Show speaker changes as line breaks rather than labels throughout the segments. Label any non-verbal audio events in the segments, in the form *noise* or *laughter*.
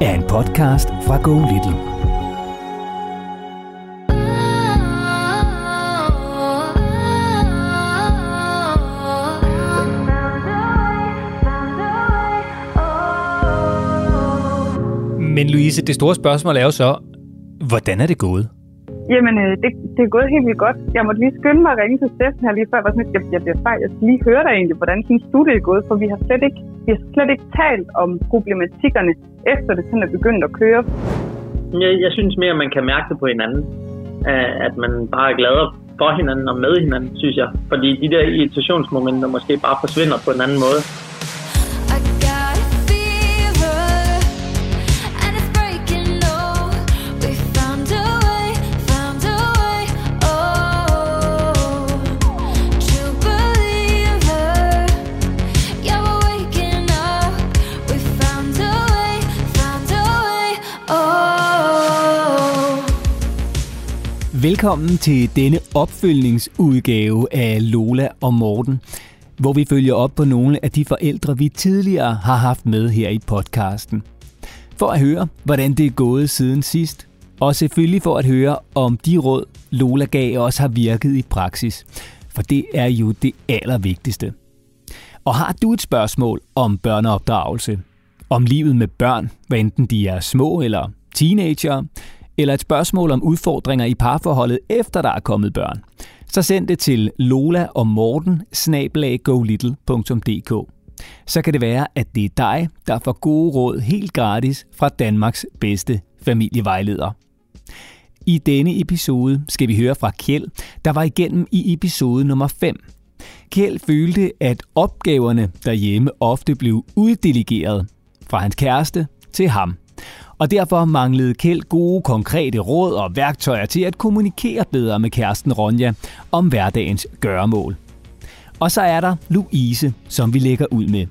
er en podcast fra Go Little. Men Louise, det store spørgsmål er jo så, hvordan er det gået?
Jamen, øh, det, det er gået helt vildt godt. Jeg måtte lige skynde mig at ringe til Steffen her lige før. Jeg var sådan, jeg, jeg bliver fejl. Jeg skal lige høre dig egentlig, hvordan synes du, det er gået? For vi har slet ikke, vi har slet ikke talt om problematikkerne, efter det sådan er begyndt at køre.
Jeg, jeg synes mere, at man kan mærke det på hinanden. At man bare er glad for hinanden og med hinanden, synes jeg. Fordi de der irritationsmomenter måske bare forsvinder på en anden måde.
Velkommen til denne opfølgningsudgave af Lola og Morten, hvor vi følger op på nogle af de forældre, vi tidligere har haft med her i podcasten. For at høre, hvordan det er gået siden sidst, og selvfølgelig for at høre, om de råd, Lola gav os, har virket i praksis. For det er jo det allervigtigste. Og har du et spørgsmål om børneopdragelse, om livet med børn, hvad enten de er små eller teenager, eller et spørgsmål om udfordringer i parforholdet efter der er kommet børn, så send det til lola og morten Så kan det være, at det er dig, der får gode råd helt gratis fra Danmarks bedste familievejleder. I denne episode skal vi høre fra Kjeld, der var igennem i episode nummer 5. Kjeld følte, at opgaverne derhjemme ofte blev uddelegeret fra hans kæreste til ham og derfor manglede Kjeld gode konkrete råd og værktøjer til at kommunikere bedre med kæresten Ronja om hverdagens gøremål. Og så er der Louise, som vi lægger ud med.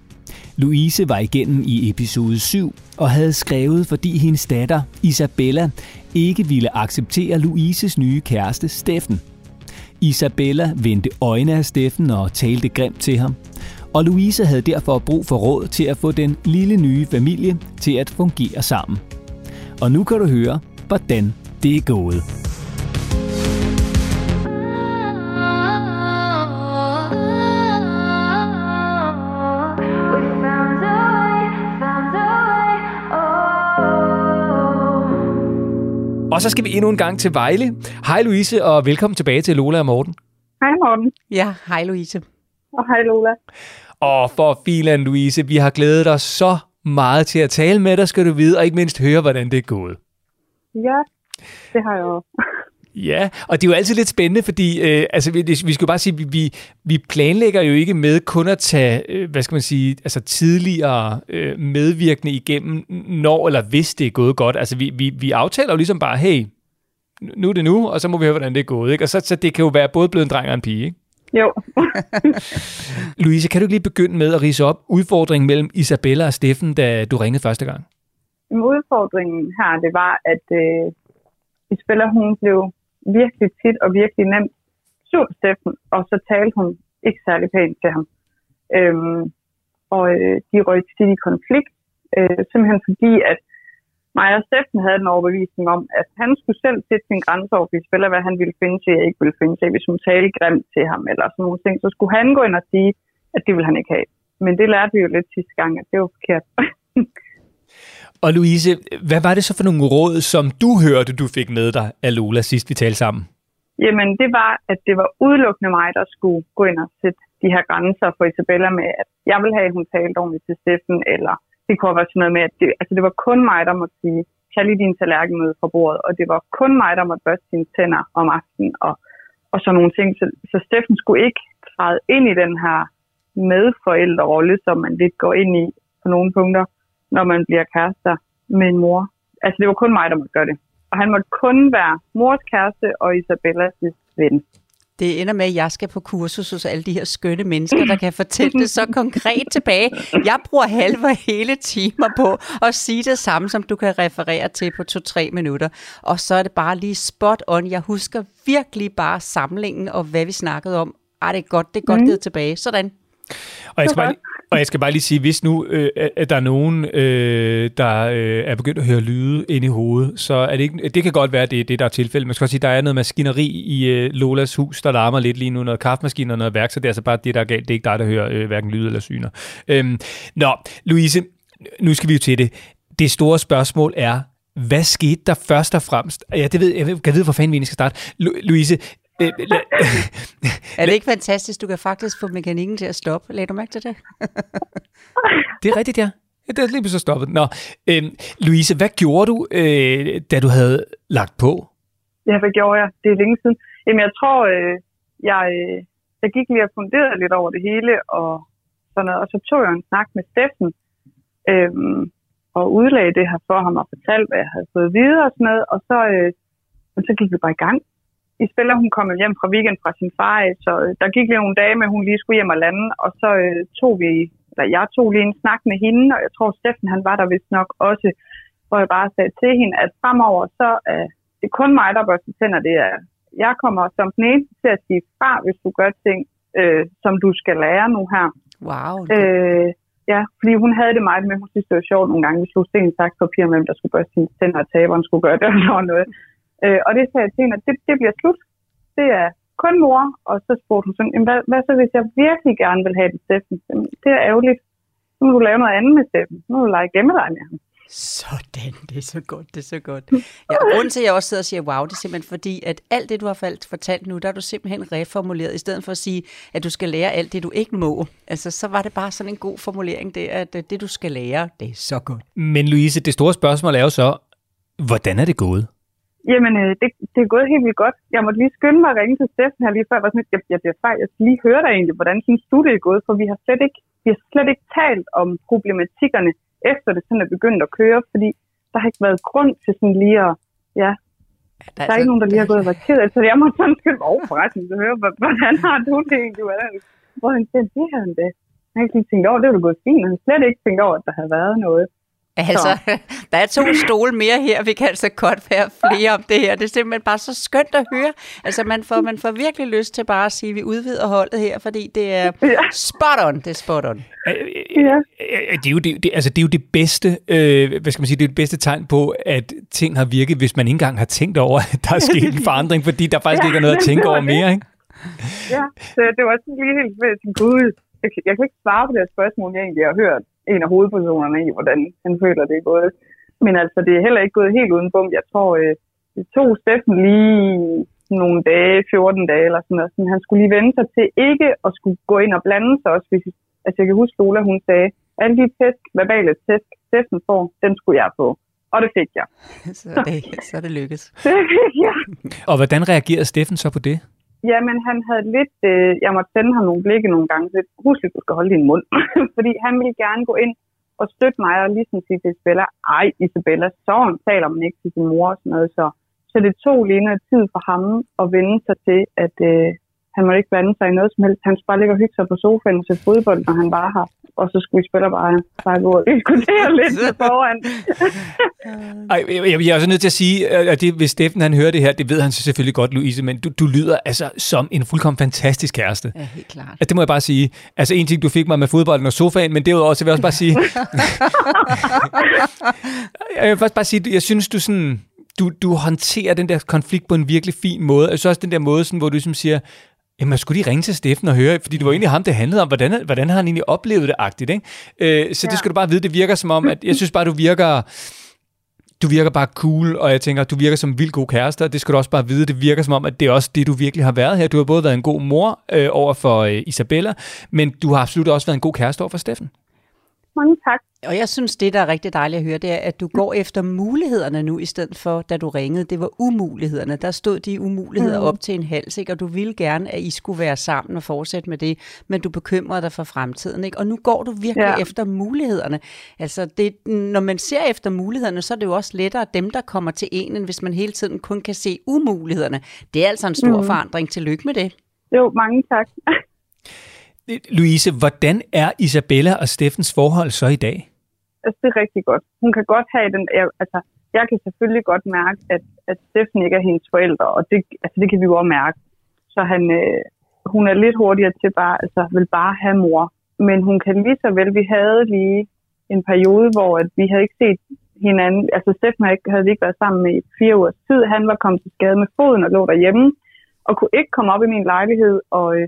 Louise var igennem i episode 7 og havde skrevet, fordi hendes datter Isabella ikke ville acceptere Louises nye kæreste Steffen. Isabella vendte øjne af Steffen og talte grimt til ham. Og Louise havde derfor brug for råd til at få den lille nye familie til at fungere sammen. Og nu kan du høre, hvordan det er gået. Og så skal vi endnu en gang til Vejle. Hej Louise, og velkommen tilbage til Lola og Morten.
Hej Morten.
Ja, hej Louise.
Og hej Lola.
Og for filan Louise, vi har glædet os så meget til at tale med dig, skal du vide, og ikke mindst høre, hvordan det er gået.
Ja, det har jeg også.
Ja, og det er jo altid lidt spændende, fordi øh, altså, vi, vi skal jo bare sige, vi, vi, vi planlægger jo ikke med kun at tage, øh, hvad skal man sige, altså tidligere øh, medvirkende igennem, når eller hvis det er gået godt. Altså vi, vi, vi aftaler jo ligesom bare, hey, nu er det nu, og så må vi høre, hvordan det er gået. Ikke? Og så, så det kan jo være både blevet en dreng og en pige, ikke?
Jo. *laughs*
Louise, kan du lige begynde med at rise op udfordringen mellem Isabella og Steffen, da du ringede første gang?
Udfordringen her, det var, at øh, Isabella, hun blev virkelig tit og virkelig nemt sur på Steffen, og så talte hun ikke særlig pænt til ham. Øhm, og øh, de røg tit i konflikt, øh, simpelthen fordi, at og Steffen havde en overbevisning om, at han skulle selv sætte sin grænse over for Isabella, hvad han ville finde til, og ikke ville finde til. Hvis hun talte grimt til ham, eller sådan nogle ting, så skulle han gå ind og sige, at det ville han ikke have. Men det lærte vi jo lidt sidste gang, at det var forkert.
Og Louise, hvad var det så for nogle råd, som du hørte, du fik med dig af Lola sidst vi talte sammen?
Jamen, det var, at det var udelukkende mig, der skulle gå ind og sætte de her grænser for Isabella med, at jeg vil have, at hun talte ordentligt til Steffen, eller det kunne være sådan noget med, at det, altså det var kun mig, der måtte sige, tag lige din tallerken med fra bordet, og det var kun mig, der måtte børste sine tænder om aftenen, og, og sådan nogle ting. Så, så Steffen skulle ikke træde ind i den her medforældrerolle, som man lidt går ind i på nogle punkter, når man bliver kærester med en mor. Altså det var kun mig, der måtte gøre det. Og han måtte kun være mors kæreste og Isabellas ven.
Det ender med, at jeg skal på kursus hos alle de her skønne mennesker, der kan fortælle det så *laughs* konkret tilbage. Jeg bruger halve hele timer på at sige det samme, som du kan referere til på to-tre minutter. Og så er det bare lige spot on. Jeg husker virkelig bare samlingen og hvad vi snakkede om. Ej, det er godt, det er godt mm. givet tilbage. Sådan.
Og jeg skal bare, og jeg skal bare lige sige, hvis nu øh, at der er nogen, øh, der øh, er begyndt at høre lyde ind i hovedet, så er det ikke, det kan godt være, at det er det, der er tilfældet. Man skal også sige, der er noget maskineri i øh, Lolas hus, der larmer lidt lige nu, noget kaffemaskine og noget værk, så det er altså bare det, der er galt. Det er ikke dig, der hører øh, hverken lyde eller syner. Øhm, nå, Louise, nu skal vi jo til det. Det store spørgsmål er, hvad skete der først og fremmest? Ja, det ved jeg. Jeg ved, hvor fanden vi skal starte. Louise, *laughs*
er det ikke fantastisk? Du kan faktisk få mekanikken til at stoppe. Lad du mærke til det? *laughs*
det er rigtigt, ja. Det er lige så stoppet. Nå, øh, Louise, hvad gjorde du, øh, da du havde lagt på?
Ja, hvad gjorde jeg? Det er længe siden. Jamen, jeg tror, øh, jeg, øh, jeg gik lige og funderede lidt over det hele, og, sådan noget, og så tog jeg en snak med Steffen, øh, og udlagde det her for ham og fortalte, hvad jeg havde fået videre og sådan noget, og så, øh, så gik vi bare i gang. I spiller, hun kom hjem fra weekend fra sin far, så øh, der gik lige nogle dage med, hun lige skulle hjem og lande, og så øh, tog vi, eller jeg tog lige en snak med hende, og jeg tror, Steffen han var der vist nok også, hvor jeg bare sagde til hende, at fremover så er det kun mig, der børster tænder. Det er, jeg kommer som den eneste til at sige fra, hvis du gør ting, øh, som du skal lære nu her.
Wow.
Øh, ja, fordi hun havde det meget med, hun synes, det var sjovt nogle gange, vi slog sten sagt papir med, der skulle børste sine tænder, og taberen skulle gøre det *laughs* og noget. Øh, og det sagde jeg til hende, at det, det bliver slut. Det er kun mor. Og så spurgte hun sådan, hvad, hvad så hvis jeg virkelig gerne vil have det, Steffen? Det er ærgerligt. Nu må du lave noget andet med Steffen. Nu må du lege dig med ham.
Sådan, det er så godt, det er så godt. Ja, og grunden til, at jeg også sidder og siger, wow, det er simpelthen fordi, at alt det, du har fortalt nu, der er du simpelthen reformuleret, i stedet for at sige, at du skal lære alt det, du ikke må. Altså, så var det bare sådan en god formulering, det at det, du skal lære, det er så godt.
Men Louise, det store spørgsmål er jo så, hvordan er det gået?
Jamen, øh, det, det er gået helt vildt godt. Jeg måtte lige skynde mig at ringe til Steffen her lige før. Jeg var sådan, jeg, jeg bliver fejl. Jeg skal lige høre dig egentlig, hvordan synes du, det er gået? For vi har slet ikke, vi har slet ikke talt om problematikkerne, efter det sådan er begyndt at køre, fordi der har ikke været grund til sådan lige at, ja, der er, der er ikke nogen, der lige har gået og været ked af, så jeg må sådan skynde mig over forresten at høre, hvordan har du det egentlig? Hvordan, hvor han siger, det har han det. Jeg har ikke lige tænkt over, det var gået fint. Han har slet ikke tænkt over, at der havde været noget.
Altså, så. *laughs* der er to stole mere her. Vi kan altså godt være flere om det her. Det er simpelthen bare så skønt at høre. Altså, man får, man får virkelig lyst til bare at sige, at vi udvider holdet her, fordi det er spot on. Det er spot on. Ja.
Det er jo det, det, altså, det, er jo det bedste, øh, hvad skal man sige, det er det bedste tegn på, at ting har virket, hvis man ikke engang har tænkt over, at der er *laughs* sket en forandring, fordi der faktisk ja, ikke er noget at tænke over mere, ikke?
Ja, så det var sådan lige helt ved gud. Jeg, jeg kan ikke svare på det spørgsmål, jeg egentlig har hørt en af hovedpersonerne i, hvordan han føler, det er gået. Men altså, det er heller ikke gået helt uden bum. Jeg tror, øh, det tog Steffen lige nogle dage, 14 dage eller sådan noget. Sådan, han skulle lige vende sig til ikke at skulle gå ind og blande sig også. Hvis, altså, jeg kan huske, Lola, hun sagde, alle de tæsk, verbale tæsk, Steffen får, den skulle jeg få. Og det fik jeg. *laughs*
så, det, så er det lykkes. *laughs*
ja.
Og hvordan reagerede Steffen så på det?
Jamen, han havde lidt... Øh, jeg måtte sende ham nogle blikke nogle gange. Så husk, at du skal holde din mund. *laughs* Fordi han ville gerne gå ind og støtte mig og ligesom sige til Isabella, ej Isabella, så taler man ikke til sin mor og sådan noget. Så, så det tog lige noget tid for ham at vende sig til, at øh, han måtte ikke blande sig i noget som helst. Han skulle bare ligge og hygge sig på sofaen og se fodbold, når han bare har og så skulle vi spille bare, bare gå og diskutere *laughs* lidt foran. *laughs*
Ej, jeg, jeg er også nødt til at sige, at det, hvis Steffen han hører det her, det ved han selvfølgelig godt, Louise, men du, du lyder altså som en fuldkommen fantastisk kæreste.
Ja, helt klart.
Altså, det må jeg bare sige. Altså en ting, du fik mig med fodbolden og sofaen, men derudover, så vil jeg også bare sige... *laughs* jeg vil faktisk bare sige, jeg synes, du sådan... Du, du håndterer den der konflikt på en virkelig fin måde. Jeg synes også den der måde, sådan, hvor du ligesom siger, Jamen, skulle de ringe til Steffen og høre, fordi det var egentlig ham, det handlede om, hvordan, hvordan har han egentlig oplevet det agtigt, ikke? Øh, så ja. det skal du bare vide, det virker som om, at jeg synes bare, du virker, du virker bare cool, og jeg tænker, du virker som en vild god kæreste, og det skal du også bare vide, det virker som om, at det er også det, du virkelig har været her. Du har både været en god mor øh, over for øh, Isabella, men du har absolut også været en god kæreste over for Steffen.
Mange tak.
Og jeg synes, det, der er rigtig dejligt at høre, det er, at du går efter mulighederne nu, i stedet for, da du ringede. Det var umulighederne. Der stod de umuligheder mm. op til en hals, ikke? og du ville gerne, at I skulle være sammen og fortsætte med det, men du bekymrede dig for fremtiden. Ikke? Og nu går du virkelig ja. efter mulighederne. Altså, det, når man ser efter mulighederne, så er det jo også lettere dem, der kommer til en, end hvis man hele tiden kun kan se umulighederne. Det er altså en stor mm. forandring. Tillykke med det.
Jo, mange tak. *laughs*
Louise, hvordan er Isabella og Steffens forhold så i dag?
Altså, det er rigtig godt. Hun kan godt have den... Altså, jeg kan selvfølgelig godt mærke, at, at Steffen ikke er hendes forældre, og det, altså, det kan vi jo også mærke. Så han, øh, hun er lidt hurtigere til bare, altså, vil bare have mor. Men hun kan lige så vel, vi havde lige en periode, hvor at vi havde ikke set hinanden, altså Steffen havde, ikke, havde ikke været sammen med i fire ugers tid. Han var kommet til skade med foden og lå derhjemme, og kunne ikke komme op i min lejlighed, og øh,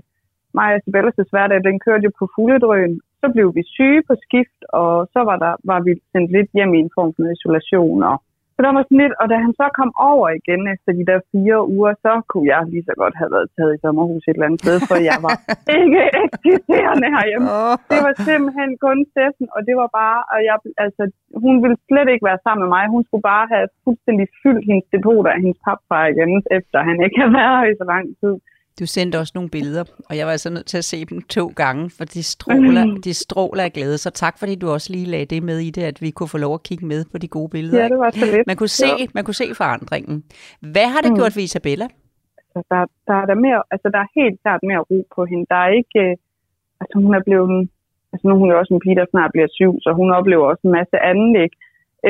mig og Isabellas hverdag, den kørte jo på fugledrøen. Så blev vi syge på skift, og så var, der, var vi sendt lidt hjem i en form for isolation. Og, så der var sådan lidt, og da han så kom over igen efter de der fire uger, så kunne jeg lige så godt have været taget i sommerhus et eller andet sted, for jeg var *laughs* ikke eksisterende herhjemme. Det var simpelthen kun Steffen, og det var bare, og jeg, altså, hun ville slet ikke være sammen med mig. Hun skulle bare have fuldstændig fyldt hendes depot af hendes papfar igen, efter han ikke havde været her i så lang tid.
Du sendte også nogle billeder, og jeg var altså nødt til at se dem to gange, for de stråler, mm. de stråler af glæde. Så tak, fordi du også lige lagde det med i det, at vi kunne få lov at kigge med på de gode billeder.
Ja, det var så lidt.
Man kunne se, man kunne se forandringen. Hvad har det mm. gjort for Isabella?
Altså, der, der, er der, mere, altså, der er helt klart mere ro på hende. Der er ikke... Øh, altså, hun er blevet... Altså, nu er hun jo også en pige, der snart bliver syv, så hun oplever også en masse anlæg.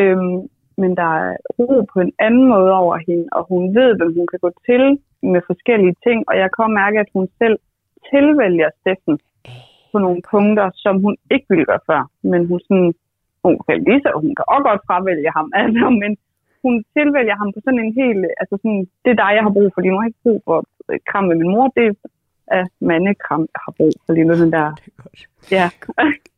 Øhm, men der er ro på en anden måde over hende, og hun ved, hvem hun kan gå til med forskellige ting, og jeg kan også mærke, at hun selv tilvælger Steffen på nogle punkter, som hun ikke ville gøre før. Men hun, sådan, hun kan lige så, hun kan også godt fravælge ham, *laughs* altså, men hun tilvælger ham på sådan en helt, altså sådan, det er dig, jeg har brug for lige nu. Jeg har ikke brug for kram med min mor, det er mandekram, jeg har brug for lige nu, den der. Ja.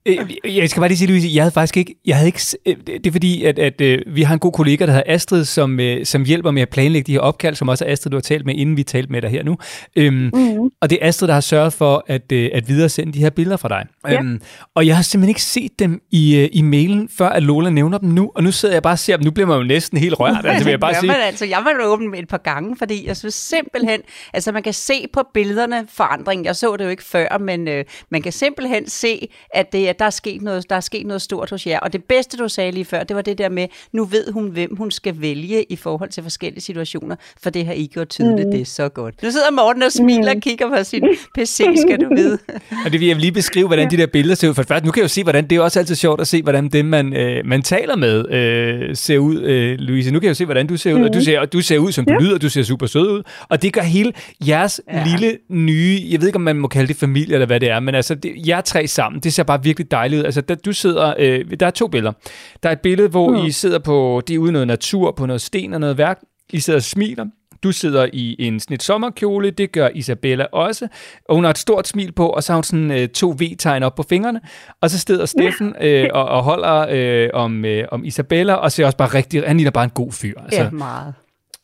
Øh, jeg skal bare lige sige, Louise, jeg havde faktisk ikke, jeg havde ikke, øh, det er fordi, at, at, at øh, vi har en god kollega, der hedder Astrid, som, som hjælper med at planlægge de her opkald, som også er Astrid, du har talt med, inden vi talte med dig her nu. Øhm, mm-hmm. Og det er Astrid, der har sørget for at, at videresende de her billeder fra dig. Ja. Øhm, og jeg har simpelthen ikke set dem i, i mailen, før at Lola nævner dem nu, og nu sidder jeg bare og ser dem, nu bliver man jo næsten helt rørt. Altså, vil jeg bare *laughs* sige.
Man, altså, jeg var åben et par gange, fordi jeg synes simpelthen, altså man kan se på billederne forandring. Jeg så det jo ikke før, men øh, man kan simpelthen se, at det, at der er sket noget, der er sket noget stort hos jer. Og det bedste, du sagde lige før, det var det der med, nu ved hun, hvem hun skal vælge i forhold til forskellige situationer, for det har I gjort tydeligt, mm. det er så godt. Nu sidder Morten og smiler og mm. kigger på sin PC, skal du *laughs* vide.
og det vil jeg lige beskrive, hvordan de der billeder ser ud. For først, nu kan jeg jo se, hvordan det er også altid sjovt at se, hvordan dem, man, øh, man taler med, øh, ser ud, øh, Louise. Nu kan jeg jo se, hvordan du ser ud, mm. og du ser, og du ser ud, som du ja. lyder, du ser super sød ud. Og det gør hele jeres ja. lille nye, jeg ved ikke, om man må kalde det familie, eller hvad det er, men altså, det, jer tre sammen, det ser bare virkelig dejligt ud. Altså, der, du sidder, øh, der er to billeder. Der er et billede, hvor mm. I sidder på, det er ude noget natur, på noget sten og noget værk. I sidder og smiler. Du sidder i en snit sommerkjole, det gør Isabella også. Og hun har et stort smil på, og så har hun sådan øh, to V-tegn op på fingrene. Og så sidder Steffen øh, og, og holder øh, om, øh, om Isabella, og ser også bare rigtig, han ligner bare en god fyr.
Altså. Ja, meget.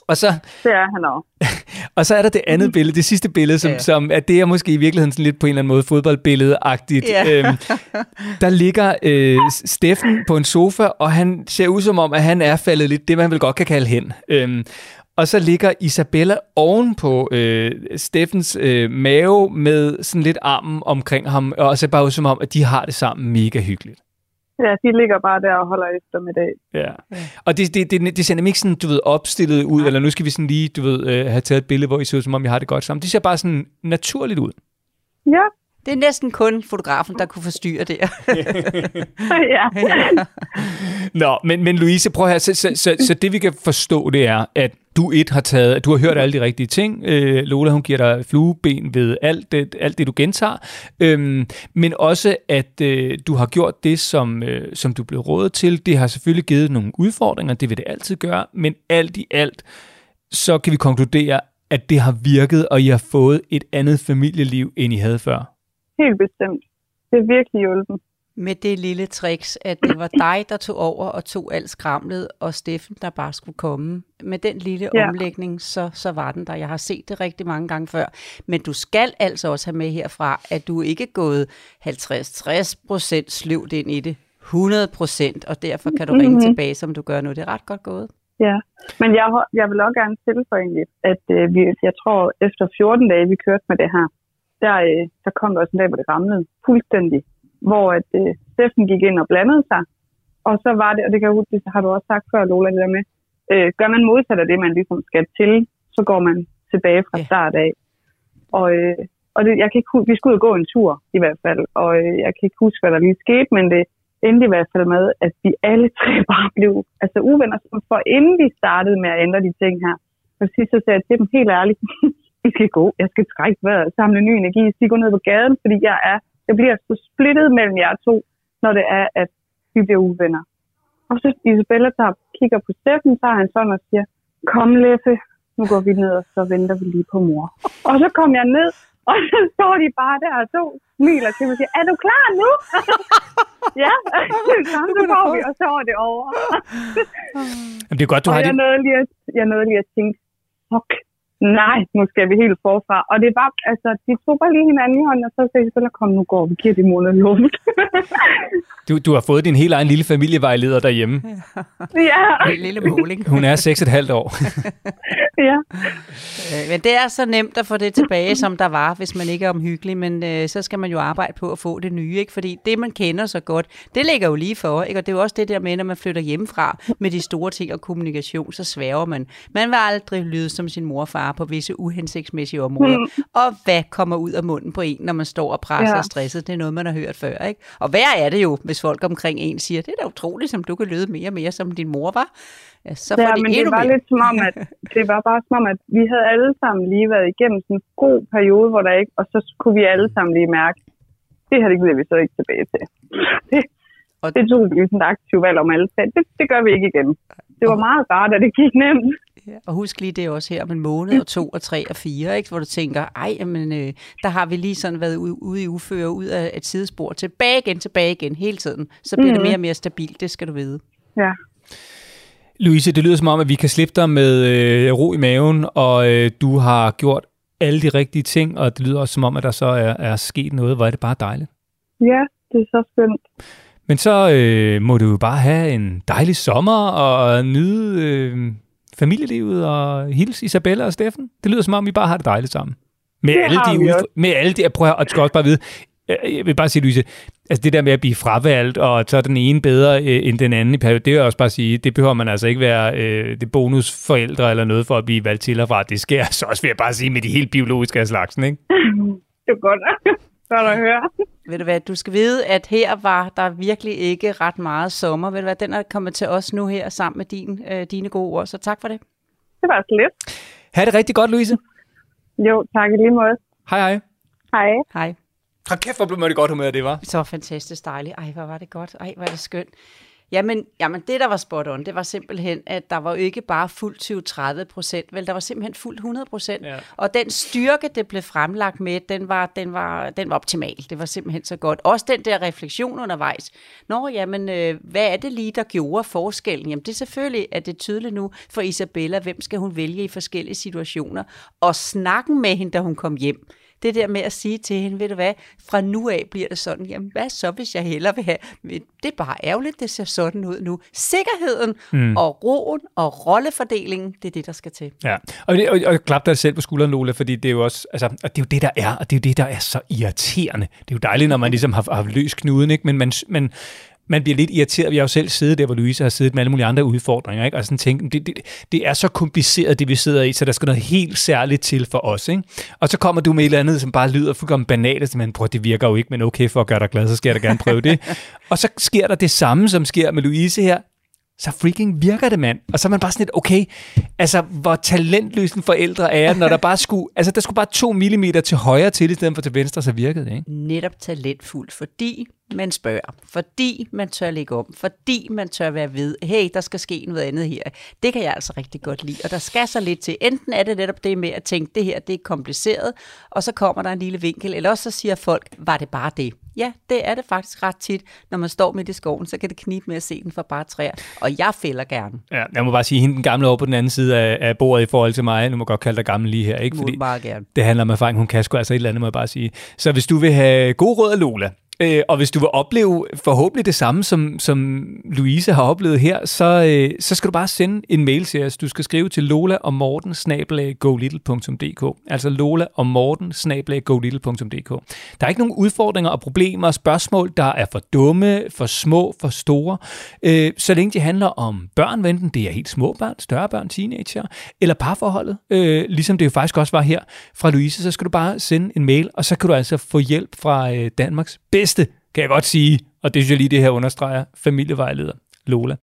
Og så, det er han også. *laughs*
og så er der det andet billede, det sidste billede, som, ja. som at det er måske i virkeligheden sådan lidt på en eller anden måde fodboldbillede-agtigt. Ja. Øhm, der ligger øh, Steffen på en sofa, og han ser ud som om, at han er faldet lidt, det man vel godt kan kalde hen. Øhm, og så ligger Isabella oven på øh, Steffens øh, mave med sådan lidt armen omkring ham, og så bare ud som om, at de har det sammen mega hyggeligt.
Ja, de ligger bare der og holder eftermiddag.
Ja. Og det, det, det, det ser nemlig ikke sådan, du ved, opstillet ud, ja. eller nu skal vi sådan lige, du ved, øh, have taget et billede, hvor I ser ud, som om I har det godt sammen. Det ser bare sådan naturligt ud.
Ja.
Det er næsten kun fotografen, der kunne forstyrre det. *laughs*
ja. *laughs* ja.
Nå, men, men Louise, prøv her. Så, så, så, så det vi kan forstå, det er, at du et har taget, du har hørt alle de rigtige ting. Øh, Lola, hun giver dig flueben ved alt det, alt det du gentager. Øhm, men også, at øh, du har gjort det, som, øh, som du blev rådet til. Det har selvfølgelig givet nogle udfordringer, det vil det altid gøre. Men alt i alt, så kan vi konkludere, at det har virket, og I har fået et andet familieliv, end I havde før?
Helt bestemt. Det er virkelig hjulpet.
Med det lille tricks, at det var dig, der tog over og tog alt skramlet, og Steffen, der bare skulle komme. Med den lille ja. omlægning, så, så var den der. Jeg har set det rigtig mange gange før. Men du skal altså også have med herfra, at du ikke er gået 50-60 procent sløvt ind i det. 100 procent, og derfor kan du ringe mm-hmm. tilbage, som du gør nu. Det er ret godt gået.
Ja, men jeg, jeg vil også gerne tilføje at øh, vi, jeg tror, efter 14 dage, vi kørte med det her, der, øh, der kom der også en dag, hvor det ramlede fuldstændig. Hvor at, øh, Steffen gik ind og blandede sig, og så var det, og det kan jeg huske, det har du også sagt før, Lola, det der med, øh, gør man modsat af det, man ligesom skal til, så går man tilbage fra start af. Og, øh, og det, jeg kan ikke, vi skulle ud gå en tur i hvert fald, og øh, jeg kan ikke huske, hvad der lige skete, men det, endte i hvert fald med, at vi alle *laughs* tre bare blev altså uvenner, for inden vi startede med at ændre de ting her. Og sidst så sagde jeg til dem helt ærligt, *laughs* vi skal gå, jeg skal trække vejret, samle ny energi, så gå ned på gaden, fordi jeg er, jeg bliver så splittet mellem jer to, når det er, at vi bliver uvenner. Og så Isabella tager, kigger på Steffen, så han sådan og siger, kom Leffe, nu går vi ned, og så venter vi lige på mor. Og så kom jeg ned, og så står de bare der og to smiler til mig og siger, er du klar nu? *laughs* ja, så får vi, og så er det over.
Jamen, det er godt, du
og
har
jeg
det.
nåede lige at, jeg nåede lige at tænke, fuck, nej, nu skal vi helt forfra. Og det var, altså, de tog bare lige hinanden i hånden, og så sagde jeg, kom nu går vi, giver det monolog.
du, du har fået din helt egen lille familievejleder derhjemme.
ja.
En lille måling.
Hun er 6,5 år. *laughs*
ja.
Øh, Men det er så nemt at få det tilbage, som der var, hvis man ikke er omhyggelig, men øh, så skal man jo arbejde på at få det nye, ikke? fordi det, man kender så godt, det ligger jo lige for, ikke? og det er jo også det der med, når man flytter hjemmefra med de store ting og kommunikation, så sværger man. Man vil aldrig lyde som sin mor og far på visse uhensigtsmæssige områder, mm. og hvad kommer ud af munden på en, når man står og presser ja. og stresset, det er noget, man har hørt før. Ikke? Og hvad er det jo, hvis folk omkring en siger, det er da utroligt, som du kan lyde mere og mere, som din mor var. Ja, så
ja,
får de
men det var
mere.
lidt som om, at *laughs* det var bare som om, at vi havde alle sammen lige været igennem sådan en god periode, hvor der ikke, og så kunne vi alle sammen lige mærke, det her det gider vi så ikke tilbage til. *laughs* Det,
Og-
og det tog vi sådan et aktivt valg om alle tre. Det, det gør vi ikke igen. Det var meget rart, at det gik nemt.
Ja, og husk lige det er også her om en måned, og to, og tre, og fire, ikke? hvor du tænker, ej, men, øh, der har vi lige sådan været ude, ude i uføre, ud af et sidespor, tilbage igen, tilbage igen, hele tiden. Så bliver mm. det mere og mere stabilt, det skal du vide.
Ja.
Louise, det lyder som om, at vi kan slippe dig med øh, ro i maven, og øh, du har gjort alle de rigtige ting, og det lyder også som om, at der så er, er sket noget. Hvor er det bare dejligt.
ja, det er så skønt.
Men så øh, må du jo bare have en dejlig sommer og nyde øh, familielivet og hilse Isabella og Steffen. Det lyder som om, vi bare har det dejligt sammen. Med
Det
alle de, udf- med alle de, prøv at, du skal også bare vide, jeg jeg vil bare sige, Louise, altså det der med at blive fravalgt, og så er den ene bedre øh, end den anden i periode, det vil jeg også bare sige, det behøver man altså ikke være øh, det bonusforældre eller noget for at blive valgt til og fra. Det sker *laughs* så også, vil jeg bare sige, med de helt biologiske af slagsen, ikke? *laughs*
Det er godt, *laughs* godt at høre.
Ved du hvad, du skal vide, at her var der virkelig ikke ret meget sommer. Ved du hvad, den er kommet til os nu her sammen med din, øh, dine gode ord, så tak for det.
Det var så lidt.
Ha' det rigtig godt, Louise.
Jo, tak i lige måde.
Hej hej.
Hej.
Hej.
Hold kæft, hvor blev man i godt humør, det var.
Så fantastisk dejligt. Ej, hvor var det godt. Ej, hvor er det skønt. Jamen, jamen, det der var spot on, det var simpelthen, at der var jo ikke bare fuldt 20-30 procent, vel, der var simpelthen fuldt 100 procent.
Ja.
Og den styrke, det blev fremlagt med, den var, den, var, den var optimal. Det var simpelthen så godt. Også den der refleksion undervejs. Nå, jamen, øh, hvad er det lige, der gjorde forskellen? Jamen, det er selvfølgelig, at det er tydeligt nu for Isabella, hvem skal hun vælge i forskellige situationer. Og snakken med hende, da hun kom hjem, det der med at sige til hende, ved du hvad, fra nu af bliver det sådan, jamen hvad så, hvis jeg hellere vil have, det er bare ærgerligt, det ser sådan ud nu. Sikkerheden mm. og roen og rollefordelingen, det er det, der skal til.
Ja, og, det, og, og klap dig selv på skulderen, Lola, fordi det er jo også, altså, og det er jo det, der er, og det er jo det, der er så irriterende. Det er jo dejligt, når man *laughs* ligesom har, har løst knuden, ikke? Men man, man, man bliver lidt irriteret. Vi har jo selv siddet der, hvor Louise har siddet med alle mulige andre udfordringer, ikke? Og sådan tænkt, det, det, det er så kompliceret, det vi sidder i, så der skal noget helt særligt til for os, ikke? Og så kommer du med et eller andet, som bare lyder fuldkommen banalt, men prøv, det virker jo ikke, men okay, for at gøre dig glad, så skal jeg da gerne prøve det. *laughs* og så sker der det samme, som sker med Louise her så freaking virker det, mand. Og så er man bare sådan lidt, okay, altså, hvor talentløs en forældre er, jeg, når der bare skulle, altså, der skulle bare to millimeter til højre til, i stedet for til venstre, så virkede det, ikke?
Netop talentfuld, fordi man spørger, fordi man tør lægge om, fordi man tør være ved, hey, der skal ske noget andet her. Det kan jeg altså rigtig godt lide. Og der skal så lidt til. Enten er det netop det med at tænke, det her det er kompliceret, og så kommer der en lille vinkel, eller også så siger folk, var det bare det? Ja, det er det faktisk ret tit. Når man står midt i skoven, så kan det knibe med at se den for bare træer. Og jeg fælder gerne.
Ja, jeg må bare sige, hende den gamle over på den anden side af, af bordet i forhold til mig, nu må jeg godt kalde dig gammel lige her, ikke?
Fordi bare gerne.
det handler om erfaring, hun kan sgu altså et eller andet, må jeg bare sige. Så hvis du vil have god råd af Lola, Øh, og hvis du vil opleve forhåbentlig det samme, som, som Louise har oplevet her, så, øh, så skal du bare sende en mail til os. Du skal skrive til lola og morten Altså lola og morten Der er ikke nogen udfordringer og problemer og spørgsmål, der er for dumme, for små, for store. Øh, så længe de handler om børn, enten det er helt små børn, større børn, teenager, eller parforholdet, øh, ligesom det jo faktisk også var her fra Louise, så skal du bare sende en mail, og så kan du altså få hjælp fra øh, Danmarks bedste bedste, kan jeg godt sige, og det synes jeg lige, det her understreger, familievejleder Lola.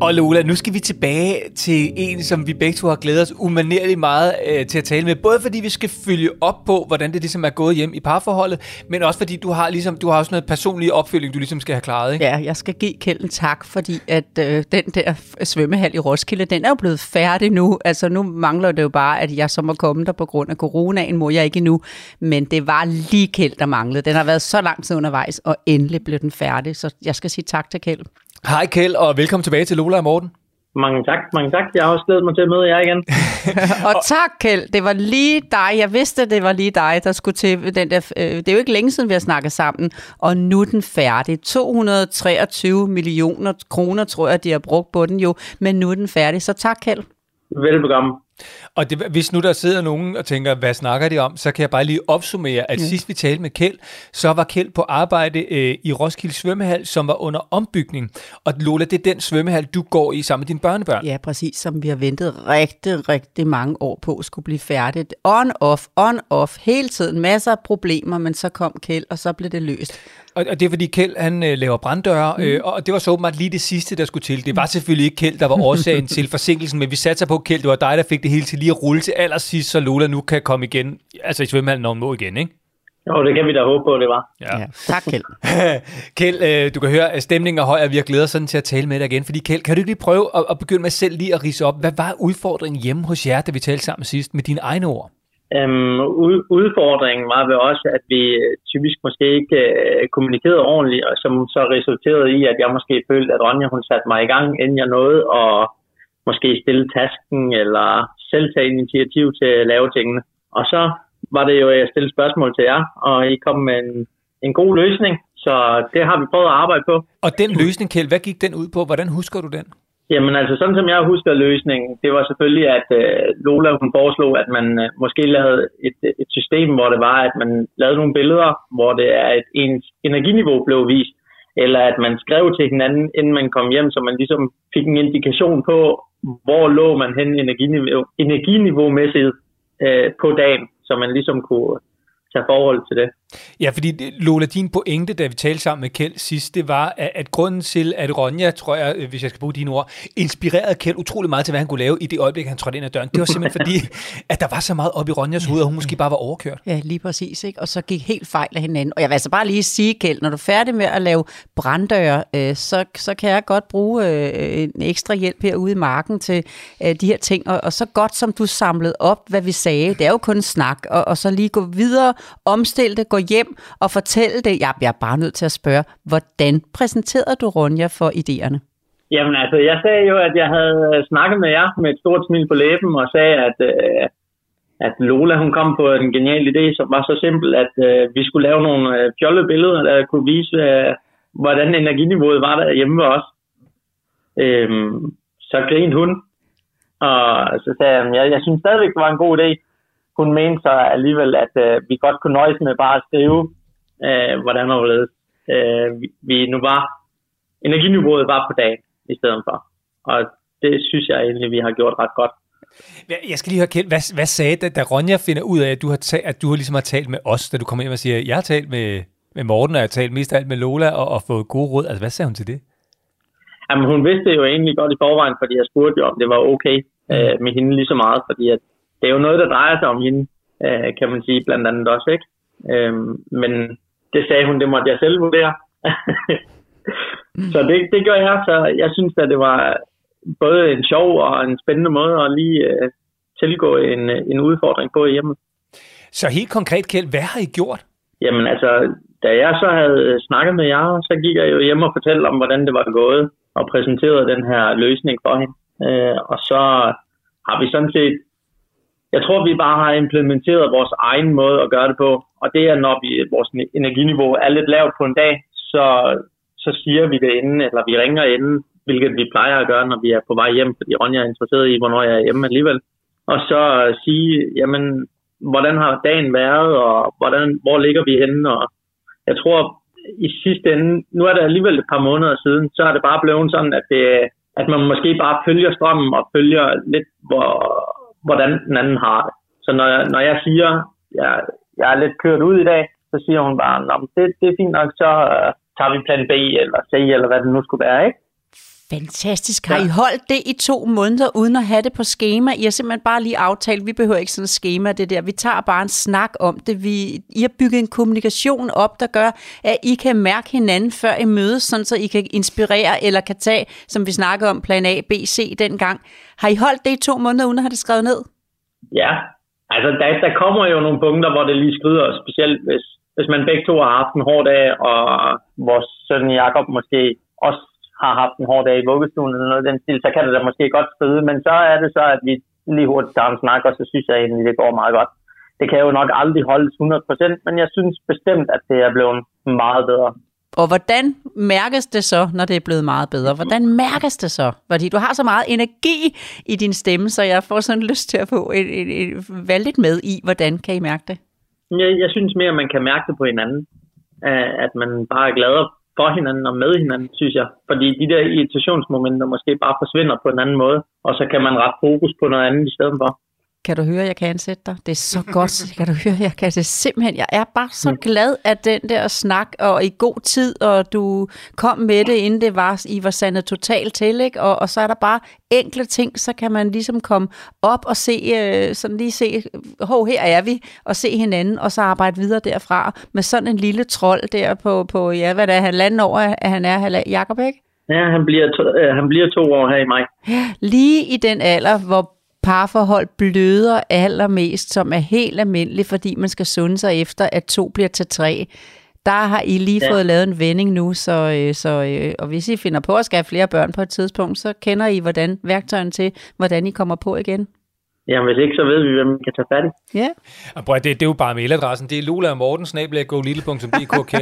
Og Lola, nu skal vi tilbage til en, som vi begge to har glædet os umanerligt meget øh, til at tale med. Både fordi vi skal følge op på, hvordan det ligesom er gået hjem i parforholdet, men også fordi du har, ligesom, du har også noget personlig opfølging, du ligesom skal have klaret. Ikke?
Ja, jeg skal give Kjeld en tak, fordi at øh, den der svømmehal i Roskilde, den er jo blevet færdig nu. Altså nu mangler det jo bare, at jeg så må komme der på grund af coronaen, må jeg ikke nu. Men det var lige Kjeld, der manglede. Den har været så lang tid undervejs, og endelig blev den færdig. Så jeg skal sige tak til Kjeld.
Hej Kjeld, og velkommen tilbage til Lola og Morten.
Mange tak, mange tak. Jeg har også glædet mig til at møde jer igen. *laughs*
og tak, Kjeld. Det var lige dig. Jeg vidste, det var lige dig, der skulle til den der... Øh, det er jo ikke længe siden, vi har snakket sammen. Og nu er den færdig. 223 millioner kroner, tror jeg, de har brugt på den jo. Men nu er den færdig. Så tak, Kjeld.
Velbekomme.
Og det, hvis nu der sidder nogen og tænker, hvad snakker de om, så kan jeg bare lige opsummere, at ja. sidst vi talte med Kjeld, så var Kjeld på arbejde øh, i Roskilde Svømmehal, som var under ombygning. Og Lola, det er den svømmehal, du går i sammen med dine børnebørn.
Ja, præcis, som vi har ventet rigtig, rigtig mange år på skulle blive færdigt. On-off, on-off, hele tiden, masser af problemer, men så kom Kjeld, og så blev det løst.
Og, og det er fordi Kjeld, han øh, laver branddøre, mm. øh, og det var så åbenbart lige det sidste, der skulle til. Det var selvfølgelig ikke Kjeld, der var årsagen *laughs* til forsinkelsen, men vi satte sig på Kjeld, det var dig, der fik det hele til lige at rulle til allersidst, så Lola nu kan komme igen, altså i svømmehallen, når hun må igen, ikke?
Jo, det kan vi da håbe på, det var.
Ja. ja tak, Kjeld. *laughs*
Kjeld, øh, du kan høre, at stemningen er høj, og vi har glædet os sådan til at tale med dig igen. Fordi Kjeld, kan du ikke lige prøve at, at begynde med selv lige at rise op? Hvad var udfordringen hjemme hos jer, da vi talte sammen sidst, med dine egne ord?
Øhm, udfordringen var ved også, at vi øh, typisk måske ikke øh, kommunikerede ordentligt, og som så resulterede i, at jeg måske følte, at Ronja hun satte mig i gang, inden jeg nåede, og måske stille tasken, eller selv tage initiativ til at lave tingene. Og så var det jo, at jeg stillede spørgsmål til jer, og I kom med en, en god løsning, så det har vi prøvet at arbejde på.
Og den løsning, Kjeld, hvad gik den ud på? Hvordan husker du den?
Jamen altså, sådan som jeg husker løsningen, det var selvfølgelig, at øh, Lola hun foreslog, at man øh, måske lavede et, et system, hvor det var, at man lavede nogle billeder, hvor det er et ens energiniveau blev vist, eller at man skrev til hinanden, inden man kom hjem, så man ligesom fik en indikation på, hvor lå man hen energiniveau, energiniveaumæssigt øh, på dagen, så man ligesom kunne tage forhold til det.
Ja, fordi Lola, din pointe, da vi talte sammen med Kjeld sidst, det var, at, at grunden til, at Ronja, tror jeg, øh, hvis jeg skal bruge dine ord, inspirerede Kjeld utrolig meget til, hvad han kunne lave i det øjeblik, han trådte ind ad døren. Det var simpelthen fordi, *laughs* at der var så meget op i Ronjas hoved, og hun måske bare var overkørt.
Ja, lige præcis. Ikke? Og så gik helt fejl af hinanden. Og jeg vil altså bare lige sige, Kjeld, når du er færdig med at lave branddøre, øh, så, så kan jeg godt bruge øh, en ekstra hjælp herude i marken til øh, de her ting. Og, og så godt som du samlede op, hvad vi sagde, det er jo kun snak, og, og så lige gå videre, omstille det, gå hjem og fortælle det. Jeg er bare nødt til at spørge, hvordan præsenterede du Ronja for idéerne?
Jamen altså, jeg sagde jo, at jeg havde øh, snakket med jer med et stort smil på læben og sagde, at, øh, at Lola hun kom på en genial idé, som var så simpel, at øh, vi skulle lave nogle øh, fjolle billeder, der kunne vise, øh, hvordan energiniveauet var der hjemme ved os. Øh, så grinede hun, og så sagde jeg, at jeg, jeg synes stadigvæk, det var en god idé hun mente så alligevel, at øh, vi godt kunne nøjes med bare at skrive, øh, hvordan og hvorledes øh, vi, vi nu var. Energiniveauet var på dagen i stedet for. Og det synes jeg egentlig, vi har gjort ret godt.
Jeg skal lige høre, Kjeld, hvad, hvad sagde da, da Ronja finder ud af, at du har, ta- at du har ligesom har talt med os, da du kommer hjem og siger, jeg har talt med, med Morten, og jeg har talt mest af alt med Lola og, og fået gode råd. Altså, hvad sagde hun til det?
Jamen, hun vidste jo egentlig godt i forvejen, fordi jeg spurgte jo, om det var okay øh, med hende lige så meget, fordi at det er jo noget, der drejer sig om hende, øh, kan man sige, blandt andet også, ikke? Øh, men det sagde hun, det måtte jeg selv vurdere. *laughs* så det, det gør jeg, så jeg synes, at det var både en sjov og en spændende måde at lige øh, tilgå en, en udfordring på hjemme.
Så helt konkret, Kjeld, hvad har I gjort?
Jamen altså, da jeg så havde snakket med jer, så gik jeg jo hjem og fortalte om, hvordan det var gået, og præsenterede den her løsning for hende. Øh, og så har vi sådan set, jeg tror, vi bare har implementeret vores egen måde at gøre det på. Og det er, når vi, vores energiniveau er lidt lavt på en dag, så, så siger vi det inden, eller vi ringer inden, hvilket vi plejer at gøre, når vi er på vej hjem, fordi Ronja er interesseret i, hvornår jeg er hjemme alligevel. Og så sige, jamen, hvordan har dagen været, og hvordan, hvor ligger vi henne, og jeg tror, i sidste ende, nu er det alligevel et par måneder siden, så er det bare blevet sådan, at, det, at man måske bare følger strømmen og følger lidt, hvor, hvordan den anden har det. Så når jeg, når jeg siger, jeg, jeg er lidt kørt ud i dag, så siger hun bare, det, det er fint nok, så uh, tager vi plan B eller C, eller hvad det nu skulle være, ikke?
Fantastisk. Har ja. I holdt det i to måneder, uden at have det på schema? I har simpelthen bare lige aftalt, vi behøver ikke sådan et schema, det der. Vi tager bare en snak om det. Vi, I har bygget en kommunikation op, der gør, at I kan mærke hinanden, før I mødes, sådan så I kan inspirere eller kan tage, som vi snakkede om, plan A, B, C dengang. Har I holdt det i to måneder, uden at have det skrevet ned?
Ja, altså der, der kommer jo nogle punkter, hvor det lige skrider, specielt hvis, hvis man begge to har haft en hård dag, og vores søn Jakob måske også har haft en hård dag i vuggestuen eller noget den stil, så kan det da måske godt skride. Men så er det så, at vi lige hurtigt tager en snak, og så synes jeg egentlig, det går meget godt. Det kan jo nok aldrig holdes 100%, men jeg synes bestemt, at det er blevet meget bedre.
Og hvordan mærkes det så, når det er blevet meget bedre? Hvordan mærkes det så? Fordi du har så meget energi i din stemme, så jeg får sådan lyst til at få et, et, et, et lidt med i, hvordan kan I mærke det?
Jeg, jeg synes mere, at man kan mærke det på hinanden. At man bare er gladere for hinanden og med hinanden, synes jeg. Fordi de der irritationsmomenter måske bare forsvinder på en anden måde, og så kan man rette fokus på noget andet i stedet for.
Kan du høre, jeg kan ansætte dig? Det er så godt. *laughs* Kan du høre, jeg kan det simpelthen. Jeg er bare så glad at den der snak, og i god tid, og du kom med det, inden det var, I var sandet totalt til, ikke? Og, og så er der bare enkle ting, så kan man ligesom komme op og se, øh, sådan lige se, hov, her er vi, og se hinanden, og så arbejde videre derfra med sådan en lille trold der på, på ja, hvad der er, halvanden år, at han er, Jacob, ikke?
Ja, han bliver, to, øh, han bliver to år her i maj.
Lige i den alder, hvor parforhold bløder allermest, som er helt almindeligt, fordi man skal sunde sig efter, at to bliver til tre. Der har I lige ja. fået lavet en vending nu, så, øh, så, øh, og hvis I finder på at skaffe flere børn på et tidspunkt, så kender I hvordan værktøjen til, hvordan I kommer på igen.
Jamen, hvis ikke, så ved vi, hvem vi kan tage fat i.
Ja.
Og bror, det, det er jo bare mailadressen. Det er Lula og Morten, snablag,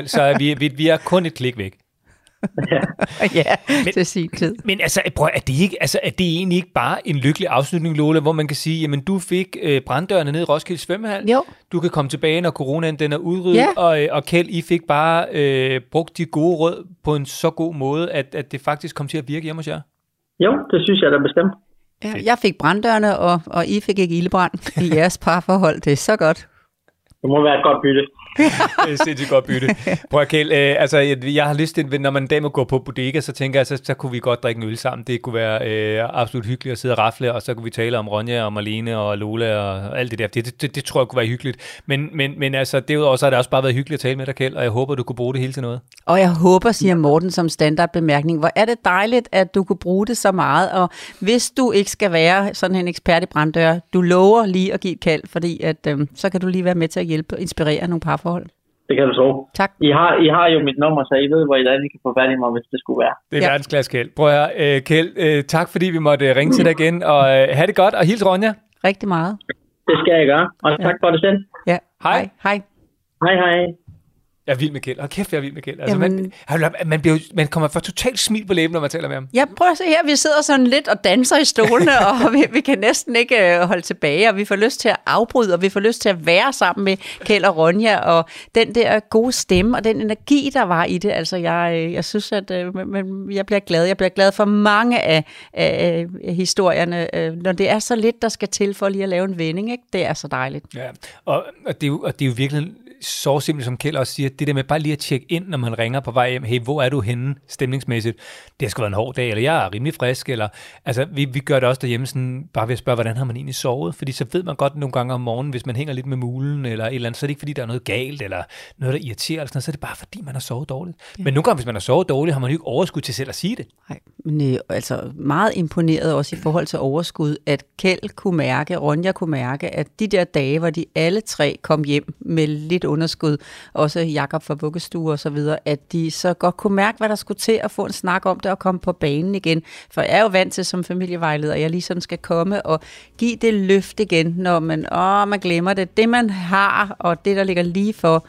så er vi, vi, vi er kun et klik væk.
Ja, men, til sin tid.
Men altså, prøv, er, det ikke, altså, er det egentlig ikke bare en lykkelig afslutning, Lola, hvor man kan sige, jamen du fik øh, branddørene ned i Roskilde Svømmehal.
Jo.
Du kan komme tilbage, når coronaen den er udryddet. Ja. Og, øh, og Kjeld, I fik bare øh, brugt de gode råd på en så god måde, at, at det faktisk kom til at virke hjemme hos jer.
Jo, det synes jeg da bestemt.
Ja, jeg fik branddørene, og, og I fik ikke ildebrand i *laughs* jeres parforhold. Det er så godt.
Det må være et godt bytte. *laughs*
det er sindssygt godt bytte. Prøv at Kjeld, øh, altså, jeg, jeg har lyst til, når man en dag må gå på bodega, så tænker jeg, så, så kunne vi godt drikke en øl sammen. Det kunne være øh, absolut hyggeligt at sidde og rafle, og så kunne vi tale om Ronja og Marlene og Lola og alt det der. Det, det, det, det tror jeg kunne være hyggeligt. Men, men, men altså, derudover så har det også bare været hyggeligt at tale med dig, Kjeld, og jeg håber, du kunne bruge det hele til noget.
Og jeg håber, siger Morten som standardbemærkning, hvor er det dejligt, at du kunne bruge det så meget, og hvis du ikke skal være sådan en ekspert i branddør, du lover lige at give et kald, fordi at, øh, så kan du lige være med til at hjælpe og inspirere nogle parforhold.
Det kan du tro.
Tak.
I har, I har jo mit nummer, så I ved, hvor I kan få fat i mig, hvis det skulle være.
Det er ja. verdensklasse, Kjeld. Prøv at høre, uh, Kjeld, uh, tak fordi vi måtte ringe til dig igen, og uh, have det godt, og hils Ronja.
Rigtig meget.
Det skal jeg gøre, og tak ja. for det selv.
Ja.
Hej.
Hej.
Hej, hej.
Jeg er vild med Kjeld. Og kæft, jeg er vild med Kjeld. Altså, man, man, bliver, man kommer for totalt smil på læben, når man taler med ham.
Ja, prøv at se her. Vi sidder sådan lidt og danser i stolene, *laughs* og vi, vi kan næsten ikke øh, holde tilbage, og vi får lyst til at afbryde, og vi får lyst til at være sammen med Kjeld og Ronja, og den der gode stemme, og den energi, der var i det. Altså, jeg, øh, jeg synes, at øh, jeg bliver glad. Jeg bliver glad for mange af, af historierne, når det er så lidt, der skal til for lige at lave en vending. Ikke? Det er så dejligt.
Ja, og, og, det, er jo, og det er jo virkelig så simpelt, som Kjeld også siger, det der med bare lige at tjekke ind, når man ringer på vej hjem, hey, hvor er du henne stemningsmæssigt? Det har sgu været en hård dag, eller jeg er rimelig frisk, eller altså, vi, vi gør det også derhjemme sådan, bare ved at spørge, hvordan har man egentlig sovet? Fordi så ved man godt nogle gange om morgenen, hvis man hænger lidt med mulen, eller et eller andet, så er det ikke, fordi der er noget galt, eller noget, der irriterer, eller sådan noget, så er det bare, fordi man har sovet dårligt. Ja. Men nogle gange, hvis man har sovet dårligt, har man jo ikke overskud til selv at sige det.
Nej, men øh, altså meget imponeret også i forhold til overskud, at Kjeld kunne mærke, Ronja kunne mærke, at de der dage, hvor de alle tre kom hjem med lidt underskud, også Jakob fra vuggestue og så videre, at de så godt kunne mærke, hvad der skulle til at få en snak om det og komme på banen igen. For jeg er jo vant til som familievejleder, at jeg lige sådan skal komme og give det løft igen, når man, åh, man glemmer det. Det man har, og det der ligger lige for,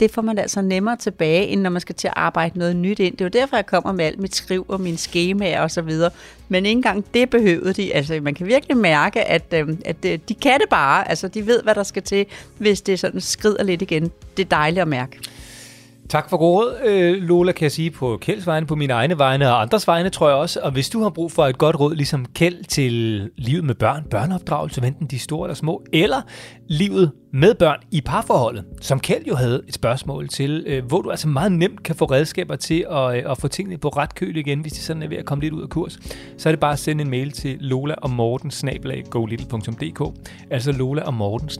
det får man altså nemmere tilbage, end når man skal til at arbejde noget nyt ind. Det er jo derfor, jeg kommer med alt mit skriv og mine skemaer og så videre. Men ikke engang det behøvede de. Altså, man kan virkelig mærke, at, øh, at øh, de kan det bare. Altså, de ved, hvad der skal til, hvis det sådan skrider lidt igen. Det er dejligt at mærke.
Tak for råd, øh, Lola, kan jeg sige på Kjelds vegne, på mine egne vegne og andres vegne, tror jeg også. Og hvis du har brug for et godt råd, ligesom Kjeld, til livet med børn, børneopdragelse, enten de store eller små, eller livet med børn i parforholdet, som Kjeld jo havde et spørgsmål til, øh, hvor du altså meget nemt kan få redskaber til at, øh, at få tingene på ret køl igen, hvis de sådan er ved at komme lidt ud af kurs, så er det bare at sende en mail til lola og morten altså lola og morten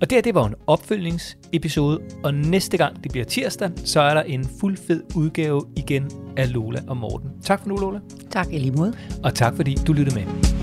Og det her, det var en opfølgningsepisode, og næste gang det bliver tirsdag, så er der en fuld fed udgave igen af Lola og Morten. Tak for nu, Lola.
Tak i lige måde.
Og tak fordi du lyttede med.